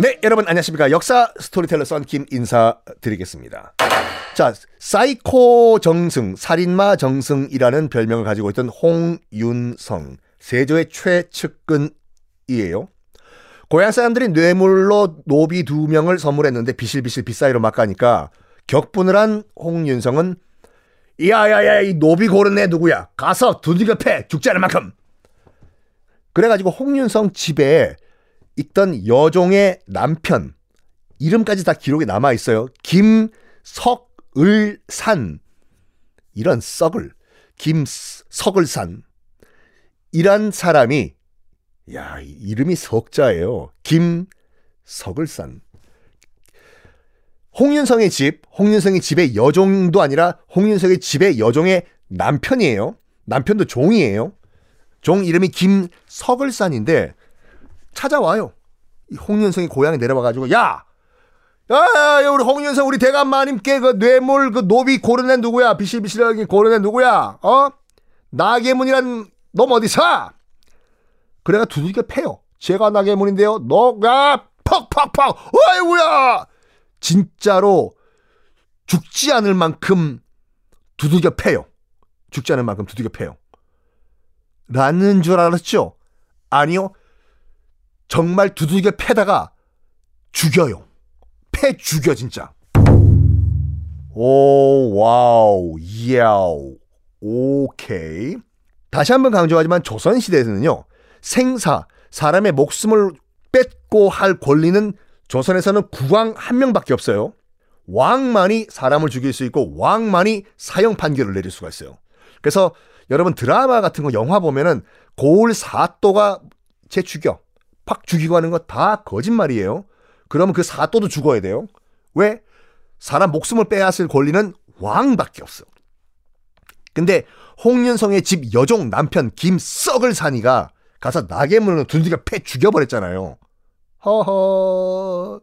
네, 여러분 안녕하십니까. 역사 스토리텔러 썬킴 인사드리겠습니다. 자, 사이코 정승, 살인마 정승이라는 별명을 가지고 있던 홍윤성, 세조의 최측근이에요. 고향 사람들이 뇌물로 노비 두 명을 선물했는데 비실비실 빗사이로 막 가니까 격분을 한 홍윤성은 야야야 이 노비 고른 애 누구야 가서 두들겨 패 죽지 않을 만큼 그래가지고 홍윤성 집에 있던 여종의 남편 이름까지 다 기록에 남아 있어요. 김석을산 이런 썩을 김석을산 이란 사람이 야 이름이 석자예요. 김석을산 홍윤성의 집, 홍윤성의 집의 여종도 아니라 홍윤성의 집의 여종의 남편이에요. 남편도 종이에요. 종 이름이 김석을산인데 찾아와요. 이 홍윤성이 고향에 내려와가지고 야, 야, 야, 우리 홍윤성 우리 대감마님께 그 뇌물 그 노비 고른 애 누구야? 비실비실하게 고른 애 누구야? 어? 나계문이란 놈 어디 사? 그래가 두들겨 패요. 제가 나계문인데요. 너가 퍽퍽퍽 어이구야 진짜로 죽지 않을 만큼 두들겨 패요. 죽지 않을 만큼 두들겨 패요. 라는 줄 알았죠? 아니요. 정말 두들겨 패다가 죽여요. 패 죽여 진짜. 오 wow 야우 오케이. 다시 한번 강조하지만 조선 시대에서는요. 생사 사람의 목숨을 뺏고 할 권리는 조선에서는 국왕 한 명밖에 없어요. 왕만이 사람을 죽일 수 있고 왕만이 사형 판결을 내릴 수가 있어요. 그래서 여러분 드라마 같은 거 영화 보면은 고을 사또가 제 죽여 팍 죽이고 하는 거 다 거짓말이에요. 그러면 그 사또도 죽어야 돼요. 왜? 사람 목숨을 빼앗을 권리는 왕밖에 없어. 근데 홍윤성의 집 여종 남편 김썩을 산이가 가서 나게물로 두들겨 패 죽여버렸잖아요. 허허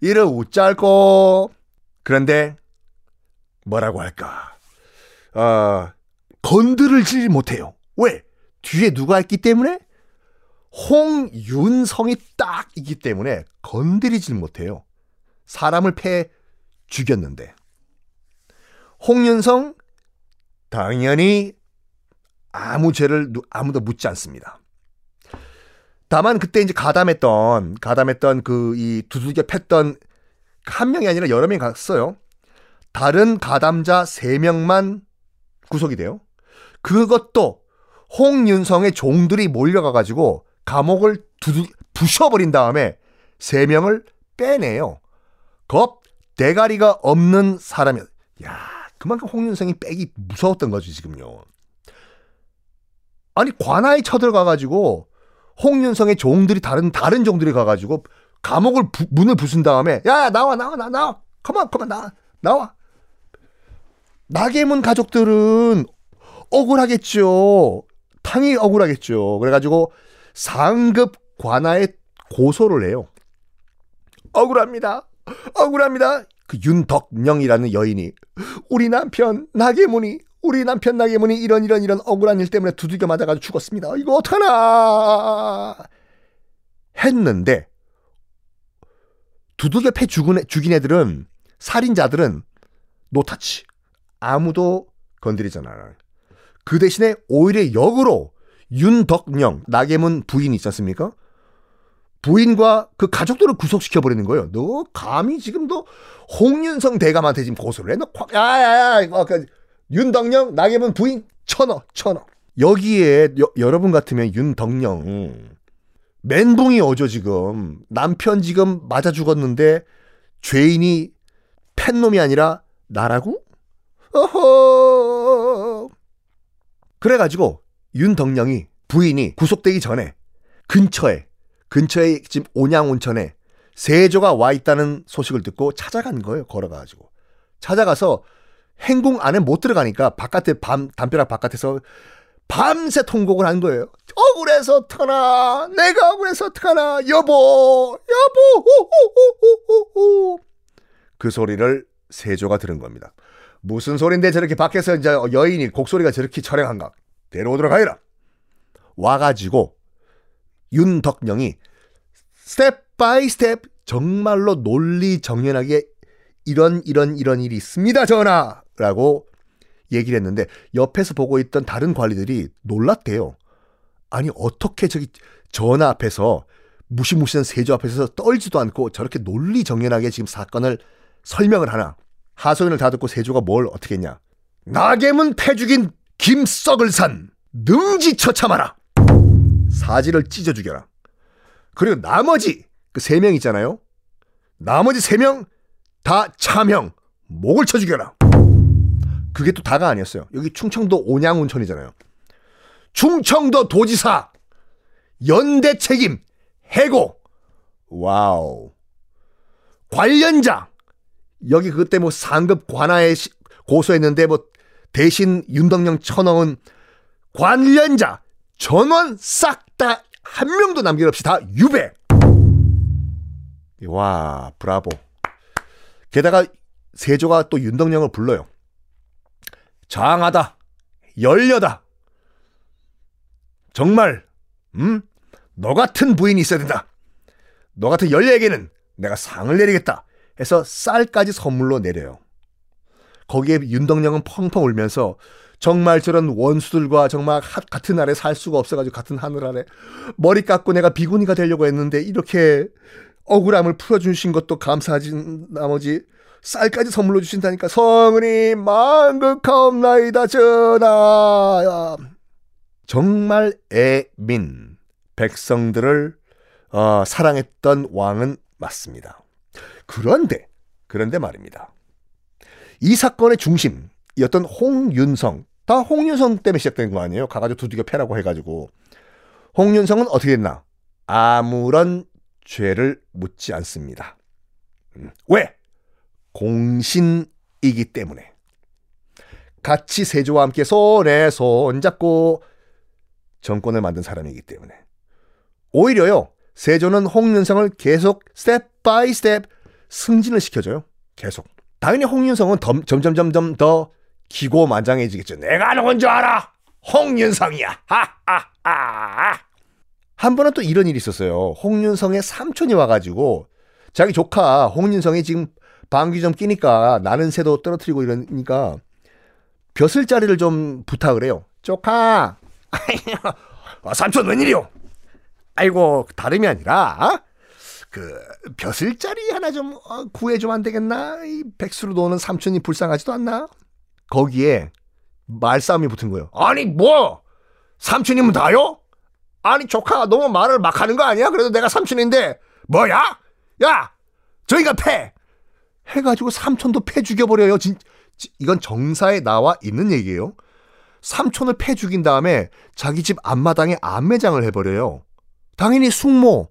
이를 웃짤고 그런데 뭐라고 할까 어, 건드리지 못해요. 왜? 뒤에 누가 있기 때문에 홍윤성이 딱 있기 때문에 건드리질 못해요. 사람을 패 죽였는데. 홍윤성 당연히 아무 죄를 아무도 묻지 않습니다. 다만 그때 이제 가담했던 가담했던 그 이 두들겨 팼던 한 명이 아니라 여러 명이 갔어요. 다른 가담자 세 명만 구속이 돼요. 그것도 홍윤성의 종들이 몰려가 가지고 감옥을 두들 부셔버린 다음에 세 명을 빼내요. 겁 대가리가 없는 사람이 야 그만큼 홍윤성이 빼기 무서웠던 거지 지금요. 아니 관아에 쳐들어가 가지고 홍윤성의 종들이 다른 다른 종들이 가가지고 감옥을 부, 문을 부순 다음에 야 나와 나와 나 나와 컴온 컴온 나 나와 나계문 가족들은 억울하겠죠. 당연히 억울하겠죠. 그래가지고 상급 관아에 고소를 해요. 억울합니다. 억울합니다. 그 윤덕령이라는 여인이 우리 남편 나계문이 우리 남편 나계문이 이런 이런 이런 억울한 일 때문에 두들겨 맞아가지고 죽었습니다. 이거 어떡하나 했는데 두들겨 패 죽은 애, 죽인 애들은 살인자들은 노타치 아무도 건드리지 않아요. 그 대신에 오히려 역으로 윤덕령 나계문 부인 있지 않습니까? 부인과 그 가족들을 구속시켜 버리는 거예요. 너 감히 지금도 홍윤성 대감한테 지금 고소를 해? 너 야야야 이거 그 윤덕령 나계문 부인 천어 천어 여기에 여, 여러분 같으면 윤덕령 멘붕이 오죠 지금 남편 지금 맞아 죽었는데 죄인이 팬놈이 아니라 나라고? 어허 그래가지고 윤덕령이 부인이 구속되기 전에 근처에 근처에 지금 온양온천에 세조가 와 있다는 소식을 듣고 찾아간 거예요. 걸어가지고 찾아가서 행궁 안에 못 들어가니까 바깥에 밤 담벼락 바깥에서 밤새 통곡을 한 거예요. 억울해서 어떡하나 내가 억울해서 어떡하나 여보 여보 호호호호호호 그 소리를 세조가 들은 겁니다. 무슨 소린데 저렇게 밖에서 이제 여인이 곡소리가 저렇게 처량한가 데려오도록 하여라. 와가지고 윤덕령이 step by step 정말로 논리 정연하게 이런 이런 이런 일이 있습니다 전하라고 얘기를 했는데 옆에서 보고 있던 다른 관리들이 놀랐대요. 아니 어떻게 저기 전화 앞에서 무시무시한 세조 앞에서 떨지도 않고 저렇게 논리 정연하게 지금 사건을 설명을 하나. 하소연을 다 듣고 세조가 뭘 어떻게 했냐. 나개문 패죽인 김썩을 산 능지 처참하라. 사지를 찢어 죽여라. 그리고 나머지 그 세 명 있잖아요. 나머지 세 명 다 차명 목을 쳐 죽여라. 그게 또 다가 아니었어요. 여기 충청도 온양운천이잖아요. 충청도 도지사 연대 책임 해고 wow 관련자 여기 그때 뭐 상급 관하에 고소했는데 뭐 대신 윤덕령 쳐넣은 관련자 전원 싹 다 한 명도 남김없이 다 유배 와 브라보 게다가 세조가 또 윤덕령을 불러요 장하다 열려다 정말 음? 너 같은 부인이 있어야 된다. 너 같은 열려에게는 내가 상을 내리겠다. 해서 쌀까지 선물로 내려요. 거기에 윤덕령은 펑펑 울면서 정말 저런 원수들과 정말 같은 아래 살 수가 없어가지고 같은 하늘 아래 머리 깎고 내가 비구니가 되려고 했는데 이렇게 억울함을 풀어주신 것도 감사하지 나머지 쌀까지 선물로 주신다니까 성은이 만극하옵나이다 전하 정말 애민 백성들을 어, 사랑했던 왕은 맞습니다. 그런데 그런데 말입니다. 이 사건의 중심이었던 홍윤성 다 홍윤성 때문에 시작된 거 아니에요? 가가지고 두들겨 패라고 해가지고 홍윤성은 어떻게 됐나? 아무런 죄를 묻지 않습니다. 음, 왜? 공신이기 때문에. 같이 세조와 함께 손에 손 잡고 정권을 만든 사람이기 때문에. 오히려요, 세조는 홍윤성을 계속 step by step 승진을 시켜줘요. 계속. 당연히 홍윤성은 점점 점점 더 기고만장해지겠죠. 내가 누군 줄 알아. 홍윤성이야. 하하하. 한 번은 또 이런 일이 있었어요. 홍윤성의 삼촌이 와가지고 자기 조카 홍윤성이 지금 방귀 좀 끼니까 나는 새도 떨어뜨리고 이러니까 벼슬 자리를 좀 부탁을 해요. 조카, 아, 삼촌 웬일이요? 아이고 다름이 아니라 그 벼슬자리 하나 좀 어, 구해주면 안 되겠나? 이 백수로 노는 삼촌이 불쌍하지도 않나? 거기에 말싸움이 붙은 거예요. 아니 뭐 삼촌이면 다요? 아니 조카가 너무 말을 막 하는 거 아니야? 그래도 내가 삼촌인데 뭐야? 야 저희가 패 해가지고 삼촌도 패 죽여버려요. 진, 이건 정사에 나와 있는 얘기예요. 삼촌을 패 죽인 다음에 자기 집 앞마당에 안매장을 해버려요. 당연히 숙모,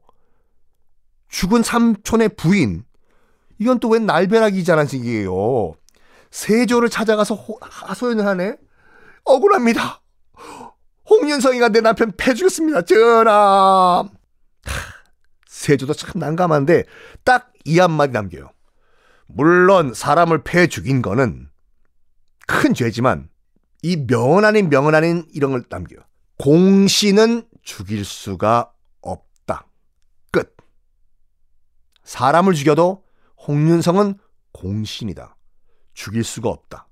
죽은 삼촌의 부인, 이건 또 웬 날벼락이자는 식이에요. 세조를 찾아가서 호, 하소연을 하네? 억울합니다. 홍윤성이가 내 남편 패 죽였습니다. 전하. 세조도 참 난감한데 딱 이 한마디 남겨요. 물론 사람을 패 죽인 거는 큰 죄지만 이 명언 아닌 명언 아닌 이런 걸 남겨요. 공신은 죽일 수가 없다. 끝. 사람을 죽여도 홍윤성은 공신이다. 죽일 수가 없다.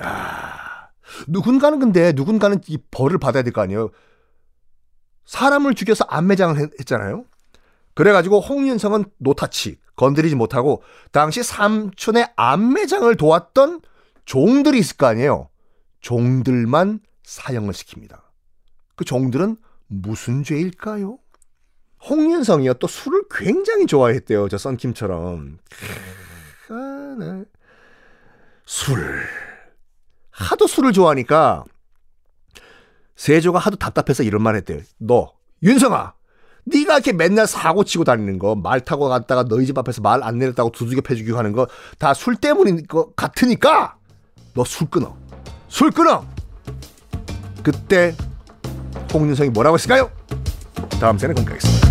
야, 누군가는 근데 누군가는 이 벌을 받아야 될 거 아니에요. 사람을 죽여서 안매장을 했잖아요. 그래가지고 홍윤성은 노타치 건드리지 못하고 당시 삼촌의 안매장을 도왔던 종들이 있을 거 아니에요. 종들만 사형을 시킵니다. 그 종들은 무슨 죄일까요? 홍윤성이요 또 술을 굉장히 좋아했대요. 저 썬킴처럼. 술. 하도 술을 좋아하니까 세조가 하도 답답해서 이런 말 했대요. 너 윤성아 네가 이렇게 맨날 사고 치고 다니는 거, 말 타고 갔다가 너희 집 앞에서 말 안 내렸다고 두들겨 패주기고 하는 거 다 술 때문인 것 같으니까 너 술 끊어. 술 끊어. 그때 홍윤성이 뭐라고 했을까요? 다음 생에 공개하겠습니다.